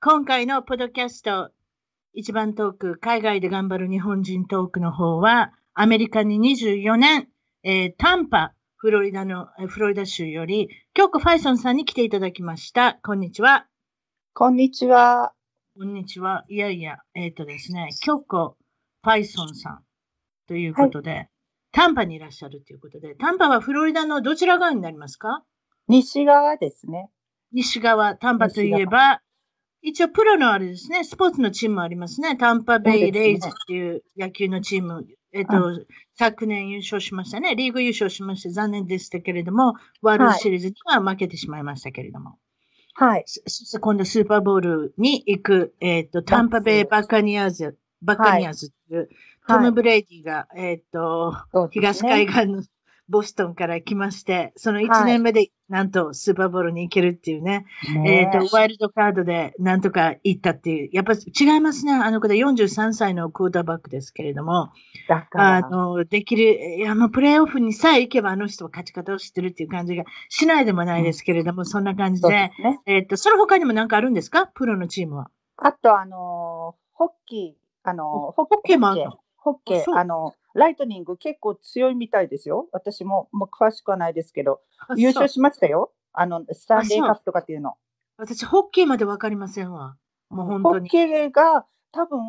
今回のポッドキャスト、一番トーク、海外で頑張る日本人トークの方は、アメリカに24年、えー、タンパ、フロリダの、フロリダ州より、京子ファイソンさんに来ていただきました。こんにちは。こんにちは。こんにちは。いやいや、えっ、ー、とですね、京子ファイソンさんということで、はい、タンパにいらっしゃるということで、タンパはフロリダのどちら側になりますか？西側ですね。西側、タンパといえば、一応プロのあれですね、スポーツのチームもありますね。タンパベイ・レイズっていう野球のチーム、えっと、昨年優勝しましたね。リーグ優勝しまして残念でしたけれども、ワールドシリーズには負けてしまいましたけれども。はい。そして今度スーパーボウルに行く、えっと、タンパベイ・バカニアーズ、バカニアーズっていう、トム・ブレイディが、えっと、東海岸のボストンから来まして、その1年目で、なんとスーパーボールに行けるっていうね、はい、えっ、ー、と、ワイルドカードでなんとか行ったっていう、やっぱ違いますね。あの子で43歳のクォーターバックですけれども、あの、できる、いや、もうプレイオフにさえ行けばあの人は勝ち方を知ってるっていう感じがしないでもないですけれども、うん、そんな感じで、でね、えっ、ー、と、その他にも何かあるんですか？プロのチームは。あと、あの、ホッキー、あの、ホッケーもあるの？ホッケー、あの、ライトニング結構強いみたいですよ。私ももう詳しくはないですけど、優勝しましたよ。あの、スタンレーカップとかっていうの。私、ホッケーまでわかりませんわ。もう本当に。ホッケーが多分、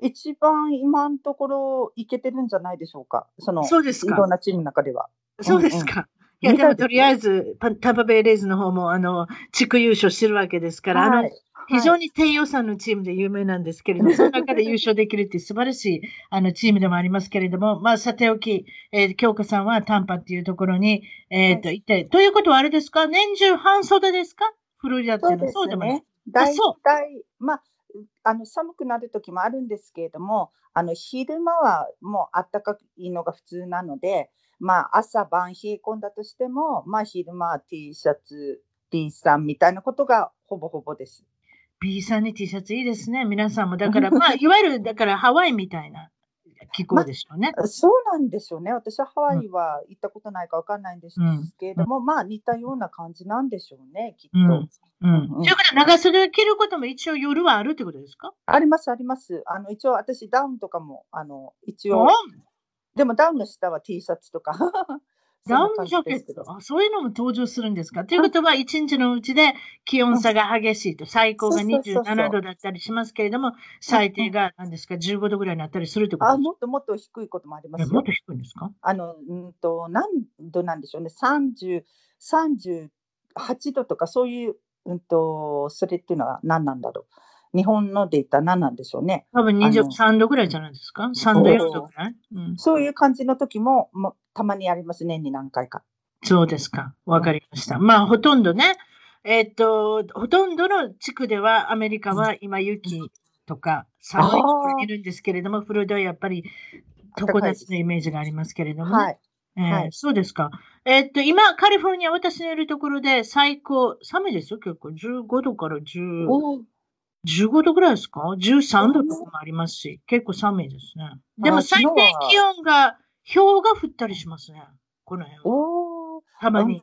一番今のところいけてるんじゃないでしょうか。その、そうですか。いろんなチームの中では。そうですか。いや、でもとりあえず、タンパベイレイズの方も、あの、地区優勝してるわけですから、はい、あの、非常に低予算のチームで有名なんですけれども、その中で優勝できるっていう素晴らしいあのチームでもありますけれども、まあ、さておき、えー、京香さんは短波っていうところに、えっ、ー、と、行って、ということはあれですか？年中半袖ですか？フロリダっていうのは。そうでもね。大体、まあ、あの寒くなる時もあるんですけれども、あの昼間はもう暖かいのが普通なので、まあ、朝晩冷え込んだとしても、まあ、昼間は T シャツ、T さんみたいなことがほぼほぼです。B さんに T シャツいいですね。皆さんも。だから、まあ、いわゆる、だからハワイみたいな気候でしょうね、まそうなんでしょうね。私はハワイは行ったことないかわかんないんですけれども、うん、まあ似たような感じなんでしょうね、きっと。うん。うんうん、長袖着ることも一応夜はあるってことですか？あります、あります。あの、一応私ダウンとかも、あの、一応。でもダウンの下は T シャツとか。ダウンジャケット？あ、そういうのも登場するんですか？ということは、一日のうちで気温差が激しいと、最高が27度だったりしますけれども、最低が何ですか、15度ぐらいになったりするってことですか？あもっともっと低いこともありますよ。もっと低いんですか？あの、うんと、何度なんでしょうね、30、38度とか、そういう、うんと、それっていうのは何なんだろう。日本ので言ったら何なんでしょうね。多分23度ぐらいじゃないですか ?3 度、4度ぐらい、うん、そういう感じの時ももたまにあります、年に何回か。そうですか。わかりました。まあ、ほとんどね、えっ、と、ほとんどの地区ではアメリカは今雪とか寒いところにいるんですけれども、フロリダはやっぱり常夏のイメージがありますけれども、ね、はい。えーはい、そうですか。えっと、今、カリフォルニア、私のいるところで最高、寒いですよ、結構。15度から10。15度ぐらいですか ?13 度とかもありますし、結構寒いですね。でも最低気温が、氷が降ったりしますね。この辺は。おたまに。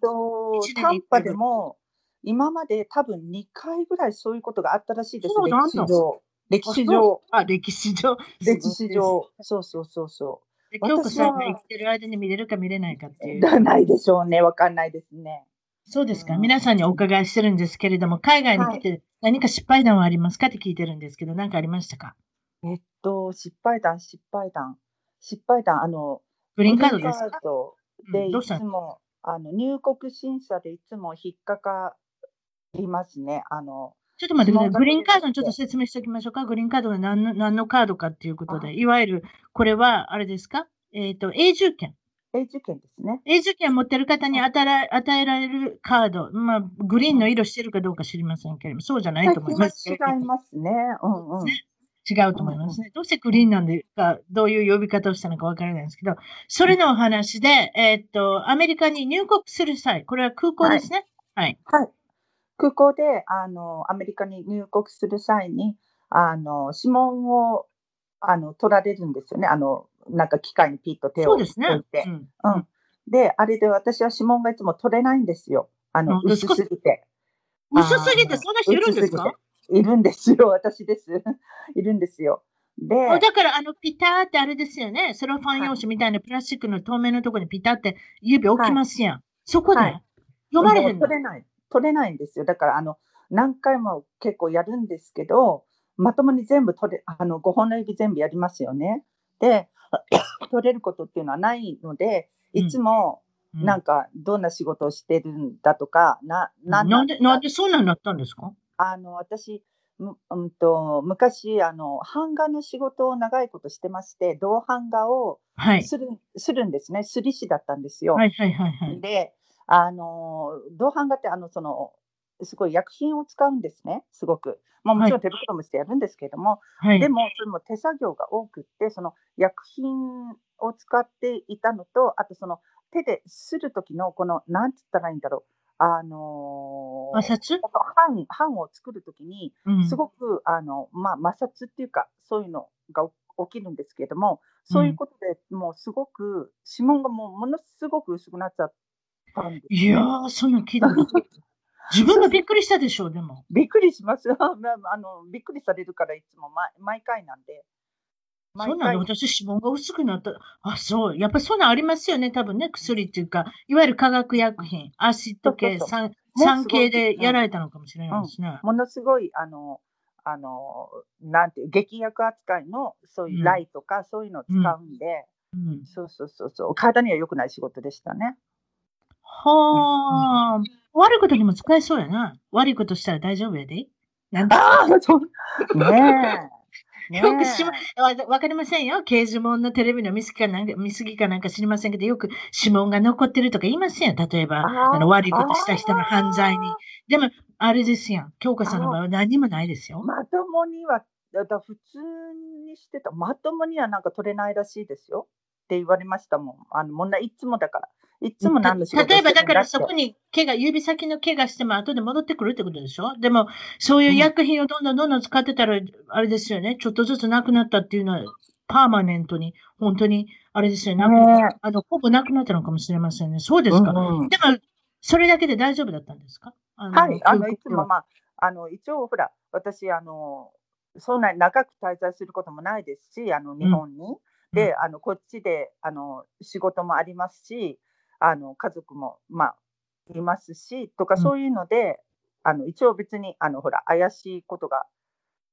短波でも、今まで多分2回ぐらいそういうことがあったらしいです、歴史上。歴史上。あ、歴史上。歴史上。そうそうそうそう。京子さんが生きてる間に見れるか見れないかっていう。ないでしょうね。わかんないですね。そうですか。皆さんにお伺いしてるんですけれども、海外に来て何か失敗談はありますかって聞いてるんですけど、何かありましたか？えっと、失敗談、失敗談。失敗談、あの、グリーンカードですか？で、いつも、あの、入国審査でいつも引っかかりますね。あの、ちょっと待ってください。グリーンカードのちょっと説明しておきましょうか。グリーンカードが何の何のカードかっていうことあで、いわゆる、これは、あれですか？えっ、と、永住権。永住権ですね。永住権を持ってる方に与えら与えられるカード。まあ、グリーンの色してるかどうか知りませんけれども、そうじゃないと思います。違いますね。うんうん。違うと思いますね。どうしてグリーンなんでか、どういう呼び方をしたのかわからないんですけど、それのお話で、えーっと、アメリカに入国する際、これは空港ですね？はい。はい。空港で、あの、アメリカに入国する際に、あの、指紋を、あの、取られるんですよね。あの、なんか機械にピッと手を置いそうですね。て。うんうん。で、あれで私は指紋がいつも取れないんですよ。あの、薄なんですぎて。薄すぎてそんな人いるんですか？いるんですよ。私です。いるんですよ。で、あだから、あの、ピターってあれですよね。セロファン用紙みたいなプラスチックの透明のところにピタって指置きますやん。そこで、はい読まれへんの？取。れない。取れないんですよ。だから、あの、何回も結構やるんですけど、まともに全部取れ、あの、5本の指全部やりますよね。で、取れることっていうのはないので、いつも、うんなんか、どんな仕事をしてるんだとか、な、なんなんで、なんででそんなになったんですか？あの、私、むうんと、昔、あの、版画の仕事を長いことしてまして、銅版画をはい。する、するんですね。すり師だったんですよ。はいはいはいはい。で、あの、銅版画って、あの、その、すごい薬品を使うんですね、すごく。まあ、もちろん手袋もしてやるんですけれども、はい。でも、それも手作業が多くって、その薬品を使っていたのと、あとその手でする時の、この、なんつったらいいんだろう、あのー摩擦？版版を作るときに、うん。すごく、あの、まあ、摩擦っていうか、そういうのが起きるんですけれども、そういうことでもうすごく、指紋がもうものすごく薄くなっちゃったんです、いやー、そんな聞いたこと自分がびっくりしたでしょう、でも。びっくりしますあ あの、びっくりされるから、いつも毎毎回なんで。そんなの私、指紋が薄くなった。あ、そう。やっぱりそんなんありますよね、多分ね。薬っていうか、いわゆる化学薬品、アシッド系、酸系でやられたのかもしれないですね。ものすごい、あの、あの、なんていう、劇薬扱いの、そういうライとか、そういうのを使うんで、うん、そうそうそうそう、体には良くない仕事でしたね。はあ、悪いことにも使えそうやな。悪いことしたら大丈夫やで。なんでああ、そう。ねえ。ねえよく指紋わわかりませんよ。刑事問のテレビの見過ぎかなんか見過ぎかなんか知りませんけど、よく指紋が残ってるとか言いませんよ。例えば、あの悪いことした人の犯罪に。でも、あれですやん。京子さんの場合は何にもないですよ。まともには、だだ普通にしてた、まともにはなんか取れないらしいですよ。って言われましたもん。あの、もんないつもだから。いつも何の仕事例えば、だからそこに怪我、指先の怪我しても後で戻ってくるってことでしょ？でも、そういう薬品をどんどんどんどん使ってたら、あれですよね。ちょっとずつなくなったっていうのは、パーマネントに、本当に、あれですよね。ねあの、ほぼなくなったのかもしれませんね。そうですか。うんうんでも、それだけで大丈夫だったんですか？はい、あの、いつもまあ、あの、一応、ほら、私、あの、そんなに長く滞在することもないですし、あの、日本に。で、あの、こっちで、あの、仕事もありますし、あの、家族も、まあ、いますし、とか、うんそういうので、あの、一応別に、あの、ほら、怪しいことが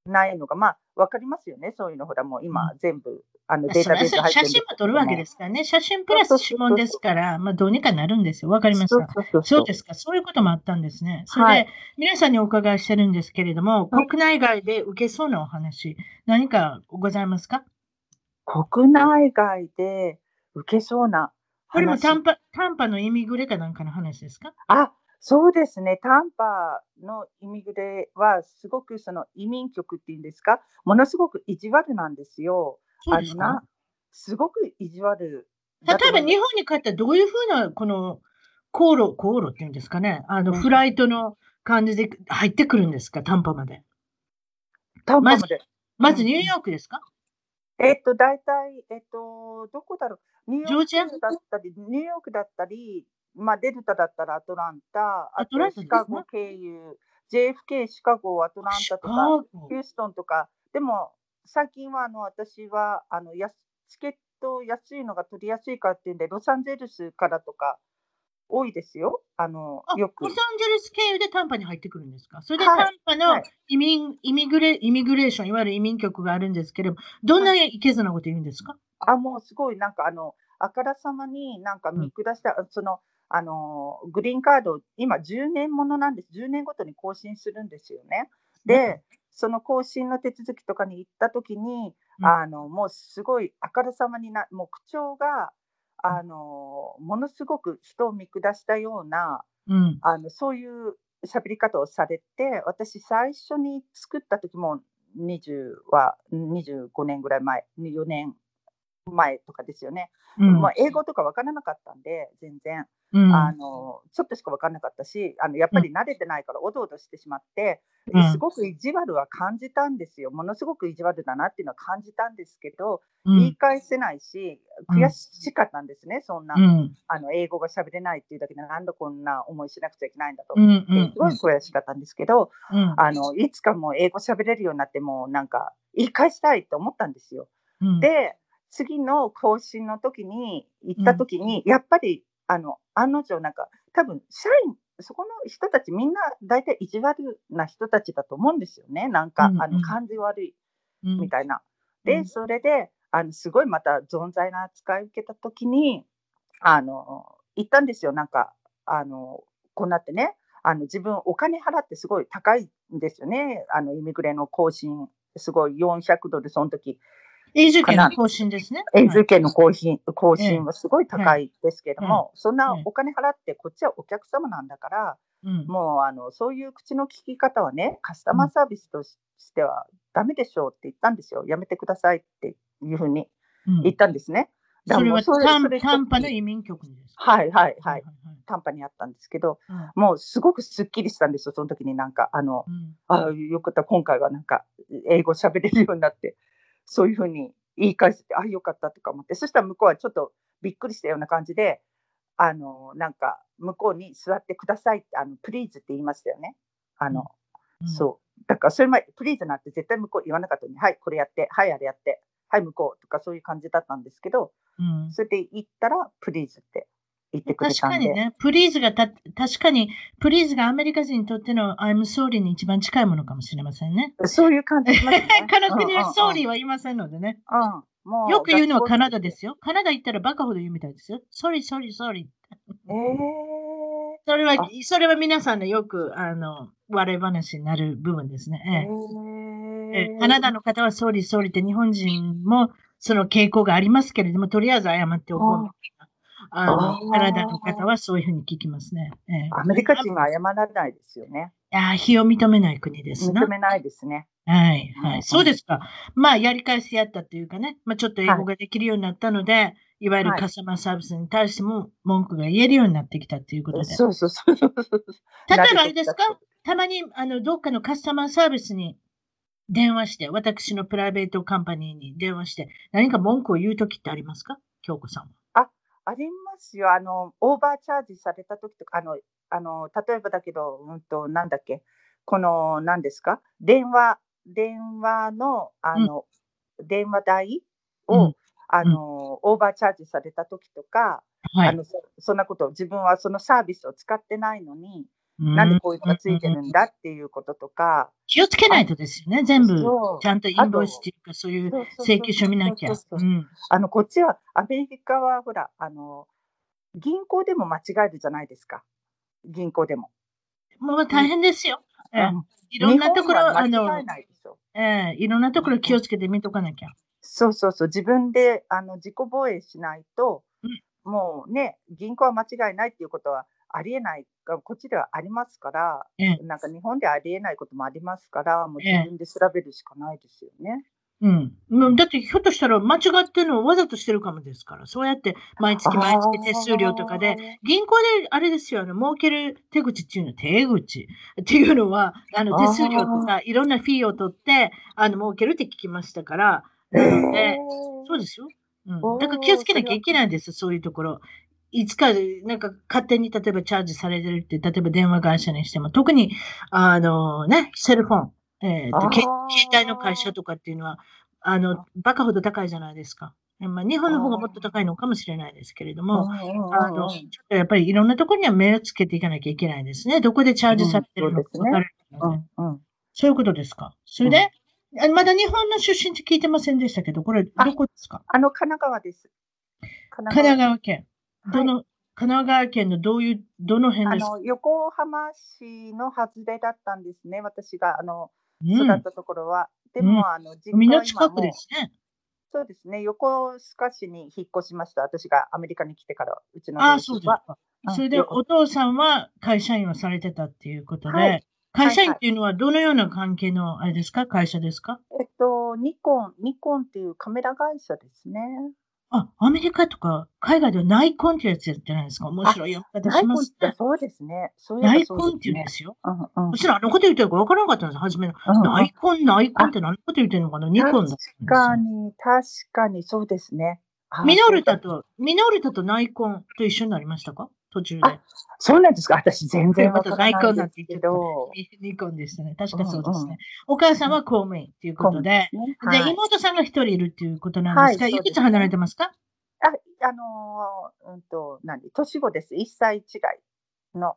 ないのが、まあ、わかりますよね。そういうの、ほら、もう今、全部、あの、データベース入ってるんですけど写真も撮るわけですからね。写真プラス指紋ですから、まあ、どうにかなるんですよ。わかりました。そうですか。そういうこともあったんですね。それで、はい皆さんにお伺いしてるんですけれども、はい国内外で受けそうなお話、何かございますか？国内外で受けそうなこれも話短波短波のイミグレかなんかの話ですか？あ、そうですね。タンパのイミグレは、すごくその移民局っていうんですか、ものすごく意地悪なんですよ。そうですか？あのなすごく意地悪例えば日本に帰ったらどういうふうな、この、航路、航路っていうんですかね？あの、うんフライトの感じで入ってくるんですか？短波まで。タンパまで。うんまずニューヨークですか？えっと、大体、えっと、どこだろう。ニューヨークだったり、ニューヨークだったり、まあ、デルタだったらアトランタ、あとシカゴ経由、JFK シカゴ、アトランタとか、ヒューストンとか、でも最近はあの私はあのやすチケット安いのが取りやすいからっていうんで、ロサンゼルスからとか多いですよ。あのあ、よく。ロサンゼルス経由で短波に入ってくるんですか？それではい。短波のはい。移民、イミグレ、イミグレーション、いわゆる移民局があるんですけれども、どんない。けずなこと言うんですか？あ、もうすごいなんかあの、あからさまになんか見下した、その、あの、グリーンカード、今10年ものなんです。10年ごとに更新するんですよね。で、その更新の手続きとかに行った時に、うん。あの、もうすごいあからさまにな、もう口調が、あの、ものすごく人を見下したような、うん。あの、そういう喋り方をされて、私最初に作った時も20は25年ぐらい前、4年前とかですよね。うんまあ、英語とか分からなかったんで、全然。うんあの、ちょっとしか分からなかったし、あの、やっぱり慣れてないからおどおどしてしまって、うんすごく意地悪は感じたんですよ。ものすごく意地悪だなっていうのは感じたんですけど、うん言い返せないし、うん悔しかったんですね、そんな。うん。あの、英語が喋れないっていうだけで、なんでこんな思いしなくちゃいけないんだと。すごい悔しかったんですけど、うん。あの、いつかもう英語喋れるようになって、もうなんか、言い返したいと思ったんですよ。うん、で、次の更新の時に、行った時に、やっぱり、あの、案の定、なんか、多分、社員、そこの人たちみんな大体意地悪な人たちだと思うんですよね。なんか、うんうんあの、感じ悪いうんみたいな。で、うんそれで、あの、すごいまた存在な扱いを受けた時に、あの、言ったんですよ。なんか、あの、こうなってね、あの、自分お金払ってすごい高いんですよね。あの、イミグレの更新、すごい400ドル、その時、永住権の更新ですね。永住権の更新、更新はすごい高いですけども、そんなええ。お金払って、こっちはお客様なんだから、うん。もうあのそういう口の聞き方はね、カスタマーサービスとしてはダメでしょうって言ったんですよ。やめてくださいっていうふうにうん。言ったんですね。だからもうそれは短波の移民局にですか？はいはいははいい。短波にあったんですけど、はいもうすごくすっきりしたんですよ、その時になんか、あの、うん。あよかった、今回はなんか、英語喋れるようになって、そういうふうに言い返して、あよかったとか思って、そしたら向こうはちょっとびっくりしたような感じで、あの、なんか、向こうに座ってくださいって、あの、プリーズって言いましたよね。あの、うんそう。だから、それ前、プリーズなんて絶対向こう言わなかったのに、はい、これやって、はい、あれやって、はい、向こうとかそういう感じだったんですけど、うんそれで言ったら、プリーズって言ってくれたんで。確かにね、プリーズがた、確かに、プリーズがアメリカ人にとっての I'm sorry に一番近いものかもしれませんね。そういう感じね。彼の国はうんうんうん sorry は言いませんのでね。うん、もうよく言うのはカナダでですよ。カナダ行ったらバカほど言うみたいですよ。sorry, sorry, sorry. えー、それはあ、それは皆さんのよく、あの、笑い話になる部分ですね。えええええカナダの方は sorry, sorry って日本人もその傾向がありますけれども、とりあえず謝っておこうみたいな。あのあーカナダの方はそういうふうに聞きますね。ええアメリカ人は謝らないですよね。いやー、非を認めない国ですな認。めないですね。はい、はい。うんそうですか。まあ、やり返しやったというかね、まあ、ちょっと英語ができるようになったので、い、わゆるはいカスタマーサービスに対しても文句が言えるようになってきたということで。そうそうそうそう。例えばあれですか？たまに、あの、どっかのカスタマーサービスに電話して、私のプライベートカンパニーに電話して、何か文句を言うときってありますか？京子さんは。ありますよ。あの、オーバーチャージされた時とか、あの、あの、例えばだけど、うんと、なんだっけ、この、何ですか？電話、電話の、あの、電話代を、うん。あの、オーバーチャージされた時とか、はい。あのそ、そんなこと、自分はそのサービスを使ってないのに、なんでこういうのがついてるんだっていうこととか、気をつけないとですよね。全部ちゃんとインボイスっていうか、そういう請求書見なきゃ。あの、こっちは、アメリカは、ほら、あの、銀行でも間違えるじゃないですか。銀行でも。もう大変ですよ。いろんなところ、日あのえ、ないろんなところ気をつけて見とかなきゃ。そうそうそう、自分であの自己防衛しないと、うんもうね、銀行は間違いないっていうことはありえないが、こっちではありますから、ええなんか日本ではありえないこともありますから、もうええ自分で調べるしかないですよね。うん。もうだって、ひょっとしたら間違ってるのをわざとしてるかもですから、そうやって毎月毎月手数料とかで、銀行であれですよ、あの、儲ける手口っていうのは、手口っていうのは、あの、手数料とか、いろんなフィーを取って、あの、儲けるって聞きましたから、えなので、えそうですよ。うん。だから気をつけなきゃいけないんです、そういうところ。いつか、なんか勝手に例えばチャージされてるって、例えば電話会社にしても、特に、あのね、セルフォン、えーと、携帯の会社とかっていうのは、あの、バカほど高いじゃないですか。まあ、日本の方がもっと高いのかもしれないですけれども、あの、ちょっとやっぱりいろんなところには目をつけていかなきゃいけないですね。どこでチャージされてるのか分からないので、うんうんそういうことですか。それで、あまだ日本の出身って聞いてませんでしたけど、これ、どこですか？あの、神奈川です。神奈川県。どの、神奈川県のどういう、どの辺です？かあの、横浜市の外れだったんですね。私が、あの、うん育ったところは。でも、あの、実家は今も近くですね。そうですね。横須賀市に引っ越しました。私がアメリカに来てから、うちのあ。そうですか。うんそれで、よお父さんは会社員をされてたっていうことで、はい会社員っていうのはどのような関係の、あれですか？会社ですか？えっと、ニコン、ニコンっていうカメラ会社ですね。あ、アメリカとか海外ではナイコンってやつじゃないですか？面白い読み方しますね。てそうですね。そういえばナイコンっていうんねですよ。うんうんそしたらあのこと言ってるか分からなかったんです、初めの。うんうんナイコン、ナイコンって何のこと言ってるのかな？ニコン確よかに、確かに、そうですね。あミノルタと、ミノルタとナイコンと一緒になりましたか？途中であ。そうなんですか？私全然わからなないんてですけど。ニコンでしたね。確かそうですね。お母さんは公務員ということで、ねで、はい妹さんが一人いるっていうことなんですが、はいい、くつ離れてますか？あ、あのー、うんと、何年子です。1歳違いの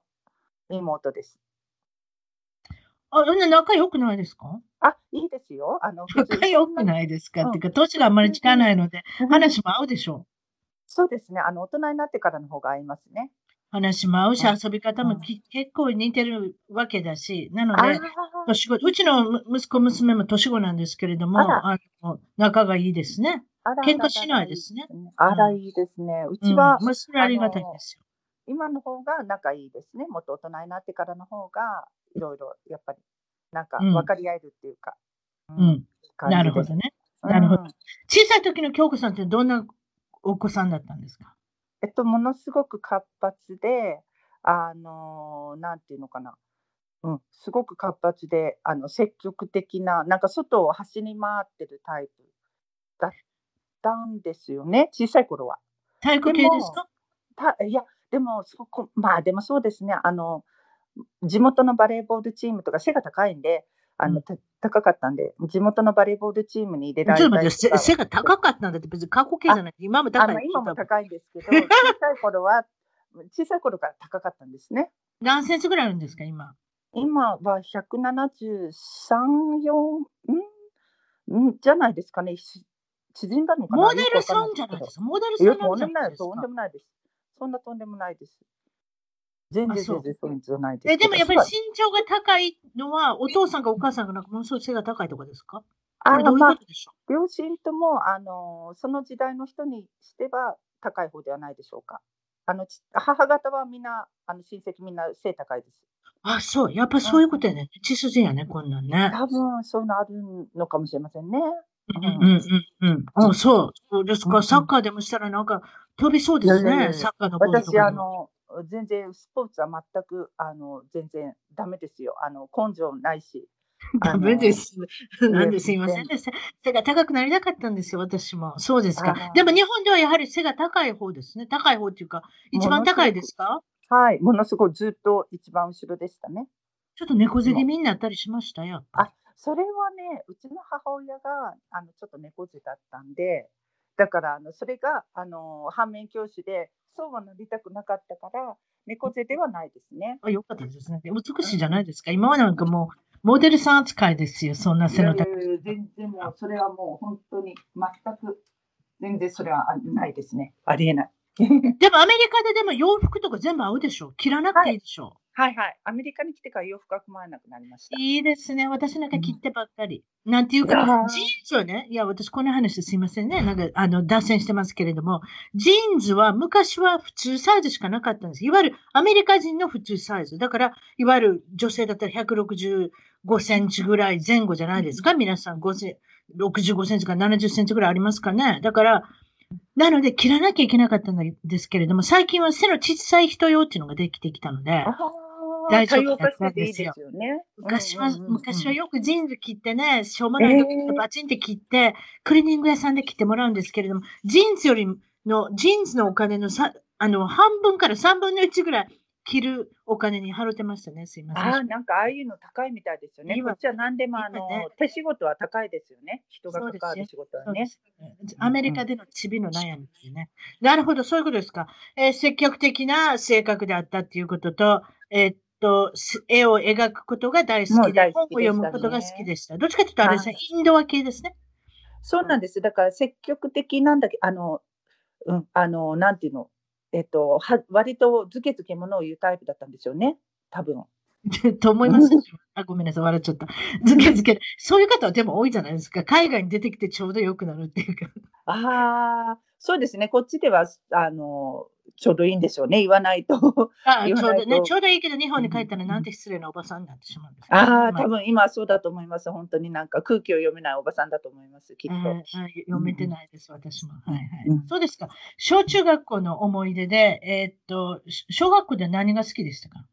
妹です。あ、そんな仲良くないですか？あ、いいですよ。あの、仲良くないですか、っていうか、年があんまり近ないので、うん話も合うでしょう。そうですね。あの、大人になってからの方が合いますね。話も合うし、うん遊び方もき結構似てるわけだし、なのあで、年子、うちのむ息子、娘も年子なんですけれども、あの仲がいいですね。喧嘩しないですね。あら、いいですね。ううんちは、まあそれはありがたいですよ。今の方が仲いいですね。もっと大人になってからの方が、いろいろ、やっぱり、なんかうん分かり合えるっていうか。うん。なるほどね。なるほどうん小さい時の京子さんってどんなお子さんだったんですか？えっと、ものすごく活発で、あのーなんていうのかな。うん、すごく活発で、あの、積極的な、なんか外を走り回ってるタイプだったんですよね。小さい頃は。体育系ですか？たいや、でも、そこ、まあ、でもそうですね。あの、地元のバレーボールチームとか背が高いんで、あの、うんた高かったんで、地元のバレーボールチームに入れられたりとか待って背、背が高かったんだって別に過去形じゃない。今もあ高いの。今もい。高いんですけど、小さい頃は、小さい頃から高かったんですね。何センチぐらいあるんですか、今？今は173、4、ん？んじゃないですかね。し縮んだのかな？モデルさんじゃないですか。モデルさんなんじゃわかんないです。ないですかとんで。もないです。そんなとんでもないです。全然全然そういうのじゃないですえ。でもやっぱり身長が高いのは、お父さんかお母さんがなんかものすごい背が高いとかですか？こあれどういうまあことでしょ両親とも、あのその時代の人にしては高い方ではないでしょうか。あのち母方はみんな、あの親戚みんな背高いです。うあ、そう。やっぱそういうことやね。血筋やね、こんなんね。多分そういうのあるのかもしれませんね。うんうんうんうん。あ、そう。そうですか。サッカーでもしたらなんか飛びそうですね。サッカーの私。あの、全然スポーツは全く、あの、全然ダメですよ。あの、根性ないし。ダメです。のなんですいませんでした。背が高くなりたかったんですよ、私も。そうですかでも日本ではやはり背が高い方ですね。高い方っていうか、一番高いですか？はい、ものすごいずっと一番後ろでしたね。ちょっと猫背気味になったりしました？やっぱり。それはね、うちの母親が、あの、ちょっと猫背だったんで、だから、あの、それが、あの、反面教師で、そうはなりたくなかったから、猫背ではないですね。あ、よかったですね。美しいじゃないですか。今はなんかもう、モデルさん扱いですよ。そんな背の高い。い全然もう、それはもう本当に全く、全然それはあないですね。ありえない。でもアメリカででも洋服とか全部合うでしょ？切らなくていいでしょ？はいはい。アメリカに来てから洋服は困らなくなりました。いいですね。私なんか切ってばっかり。なんていうかジーンズはね、いや、私この話すいませんね。なんか、あの、脱線してますけれども、ジーンズは昔は普通サイズしかなかったんです。いわゆるアメリカ人の普通サイズ。だから、いわゆる女性だったら165センチぐらい前後じゃないですか。皆さん5セン65センチから70センチぐらいありますかね。だから、なので、切らなきゃいけなかったんですけれども、最近は背の小さい人用っていうのができてきたので、大丈夫多様化してていいですよね。昔は、うんうんうんうん。昔はよくジーンズ切ってね、しょうもないとこえー。バチンって切って、クリーニング屋さんで切ってもらうんですけれども、ジーンズよりの、ジーンズのお金のさ、あの、半分から3分の1ぐらい切るお金に払ってましたね。すいません。ああ、なんかああいうの高いみたいですよね。今こっちは何でもあの、今ね手仕事は高いですよね。人が関わる仕事はね。アメリカでのチビの悩みですね。なるほど、そういうことですか。えー積極的な性格であったっていうことと、えーっと、絵を描くことが大好きで、本を読むことが好きでした。どっちかというと、あれですね、インドア系ですね。そうなんです。だから積極的なんだけど、あの、うん、あの、なんていうの、えっと、は割とずけずけものを言うタイプだったんですよね、多分。と思います。あ、ごめんなさい、笑っちゃった。ずけずけ。そういう方はでも多いじゃないですか。海外に出てきてちょうど良くなるっていうか。ああ、そうですね。こっちでは、あの、ちょうどいいんでしょうね。言わないと。あ ちょうどね、ちょうどいいけど、日本に帰ったらなんて失礼なおばさんになってしまうんですああ、多分今そうだと思います。本当になんか空気を読めないおばさんだと思います。きっと。読めてないです、私も。はいはい。そうですか。小中学校の思い出で、えっと、小学校で何が好きでしたか？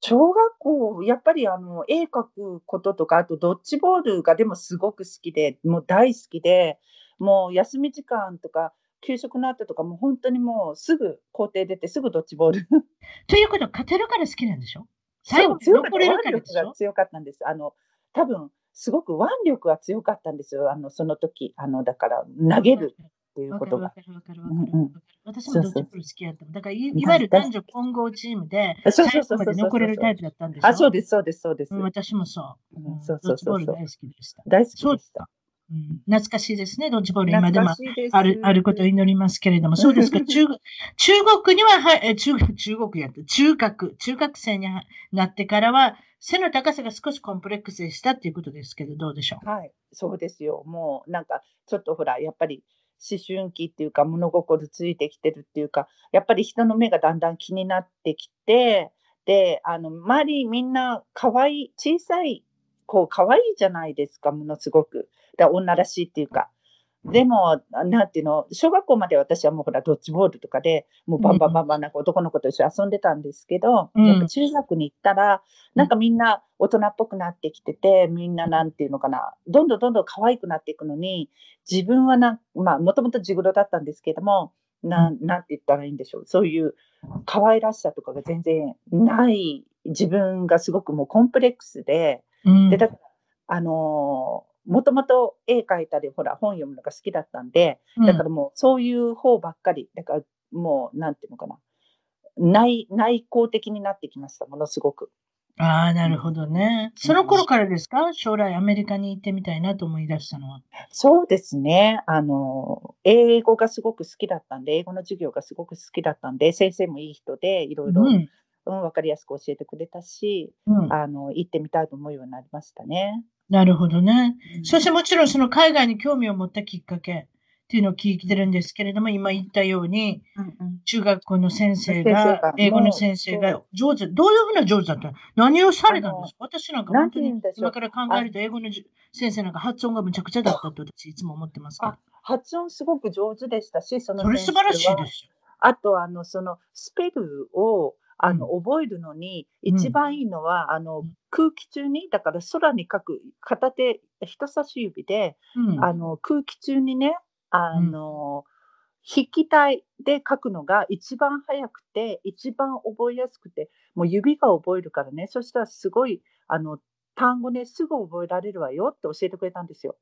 小学校、やっぱりあの、絵描くこととか、あとドッジボールがでもすごく好きで、もう大好きで、もう休み時間とか、給食の後とか、もう本当にもうすぐ校庭出て、すぐドッジボール。ということは、勝てるから好きなんでしょ？最後、残れるからでしょ？強かったんです。あの、多分すごく腕力が強かったんですよ、あの、その時。あの、だから、投げるっていうことが。私もドッジボール好きやった。だからい、いわゆる男女混合チームで、最後まで残れるタイプだったんですあ、そうです、そうです、そうです。私もそう。そうそうそう。ドッジボール大好きでした。大好きでした。うん、懐かしいですね、ドッジボール、今でも。あるあることを祈りますけれども、そうですか、中中国には、はい、中中国やった、中学、中学生になってからは、背の高さが少しコンプレックスでしたっていうことですけど、どうでしょう？はい、そうですよ。もうなんか、ちょっとほら、やっぱり思春期っていうか、物心ついてきてるっていうか、やっぱり人の目がだんだん気になってきて、で、あの、周りみんな可愛い、小さいこう、可愛いじゃないですか、ものすごく。だ女らしいっていうか。でも、なんていうの、小学校まで私はもうほら、ドッジボールとかで、もうバンバンバンバンなんか男の子と一緒に遊んでたんですけど、うん、やっぱ中学に行ったら、なんかみんな大人っぽくなってきてて、みんななんていうのかな、どんどんどんどん可愛くなっていくのに、自分はな、まあ、もともと地黒だったんですけども、ななんて言ったらいいんでしょう。そういう可愛らしさとかが全然ない自分がすごくもうコンプレックスで、うん、で、だから、あのー、もともと絵描いたり、ほら、本読むのが好きだったんで、だからもうそういう方ばっかり、だからもう、なんていうのかな、内、内向的になってきました、ものすごく。ああ、なるほどね。その頃からですか？将来アメリカに行ってみたいなと思い出したのは。そうですね。あの、英語がすごく好きだったんで、英語の授業がすごく好きだったんで、先生もいい人で、いろいろうん、分かりやすく教えてくれたし、うん、あの、行ってみたいと思うようになりましたね。なるほどね。うん、そしてもちろんその海外に興味を持ったきっかけっていうのを聞いてるんですけれども、今言ったように、中学校の先生が、英語の先生が上手、どういうふうな上手だった何をされたんですか？私なんか本当に今から考えると英語の先生なんか発音がむちゃくちゃだったと私いつも思ってますか発音すごく上手でしたし、そのそれ素晴らしいですよ。あと、あの、その、スペルを、あの、覚えるのに、一番いいのは、あの、空気中に、だから空に書く、片手、人差し指で、あの、空気中にね、あの、筆記体で書くのが一番早くて、一番覚えやすくて、もう指が覚えるからね、そしたらすごい、あの、単語ね、すぐ覚えられるわよって教えてくれたんですよ。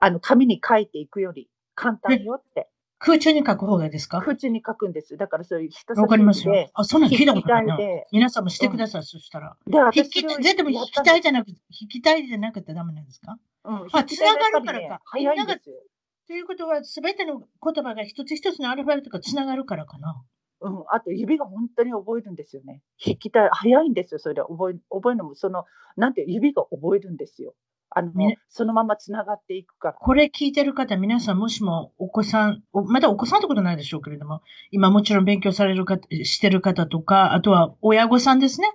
あの、紙に書いていくより簡単よって。空中に書く方がいいですか？空中に書くんです。だからそういう人わかりますよ。あ、そんなの聞いたことないな。皆さんもしてください、うん、そしたら。で、筆記体、でも筆記体じゃなくて、筆記体じゃなくてダメなんですか？うん。あ、繋がるからか。早いんですよ。ということは、すべての言葉が一つ一つのアルファベットが繋がるからかな。うん、あと指が本当に覚えるんですよね。筆記体、早いんですよ、それで覚え、覚えるのも、その、なんて指が覚えるんですよ。あの、そのままつながっていくから。これ聞いてる方、皆さんもしもお子さん、まだお子さんってことないでしょうけれども、今もちろん勉強される方、してる方とか、あとは親御さんですね。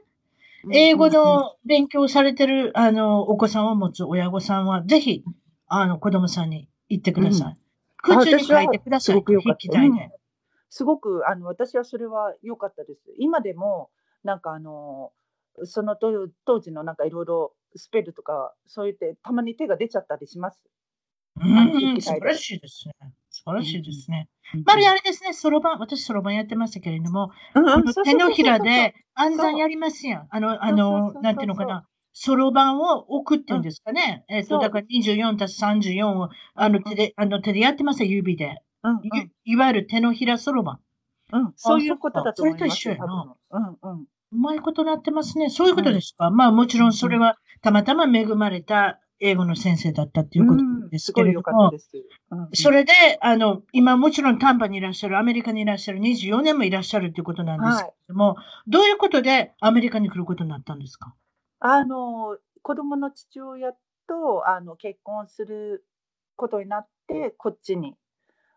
英語の勉強されてる、あの、お子さんを持つ親御さんは、ぜひ、あの、子供さんに言ってください。空中に書いてください。筆記体で。すごく、あの、私はそれは良かったです。今でも、なんかあの、その当時のなんかいろいろスペルとか、そう言って、たまに手が出ちゃったりします？うん、素晴らしいですね。素晴らしいですね。まりあれですね、そろばん、私そろばんやってましたけれども、手のひらで暗算やりますやん。あの、あの、なんていうのかな。そろばんを置くっていうんですかね。えっと、だから24たす34を、あの手で、あの手でやってますよ、指で。いわゆる手のひらそろばん。うん、そういうことだと思います。それと一緒やな。うんうん。うまいことなってますね。そういうことですか？まあもちろんそれはたまたま恵まれた英語の先生だったっていうことですけれども、それで、あの、今もちろん短波にいらっしゃる、アメリカにいらっしゃる24年もいらっしゃるということなんですけれども、はい、どういうことでアメリカに来ることになったんですか？あの、子供の父親とあの結婚することになって、こっちに、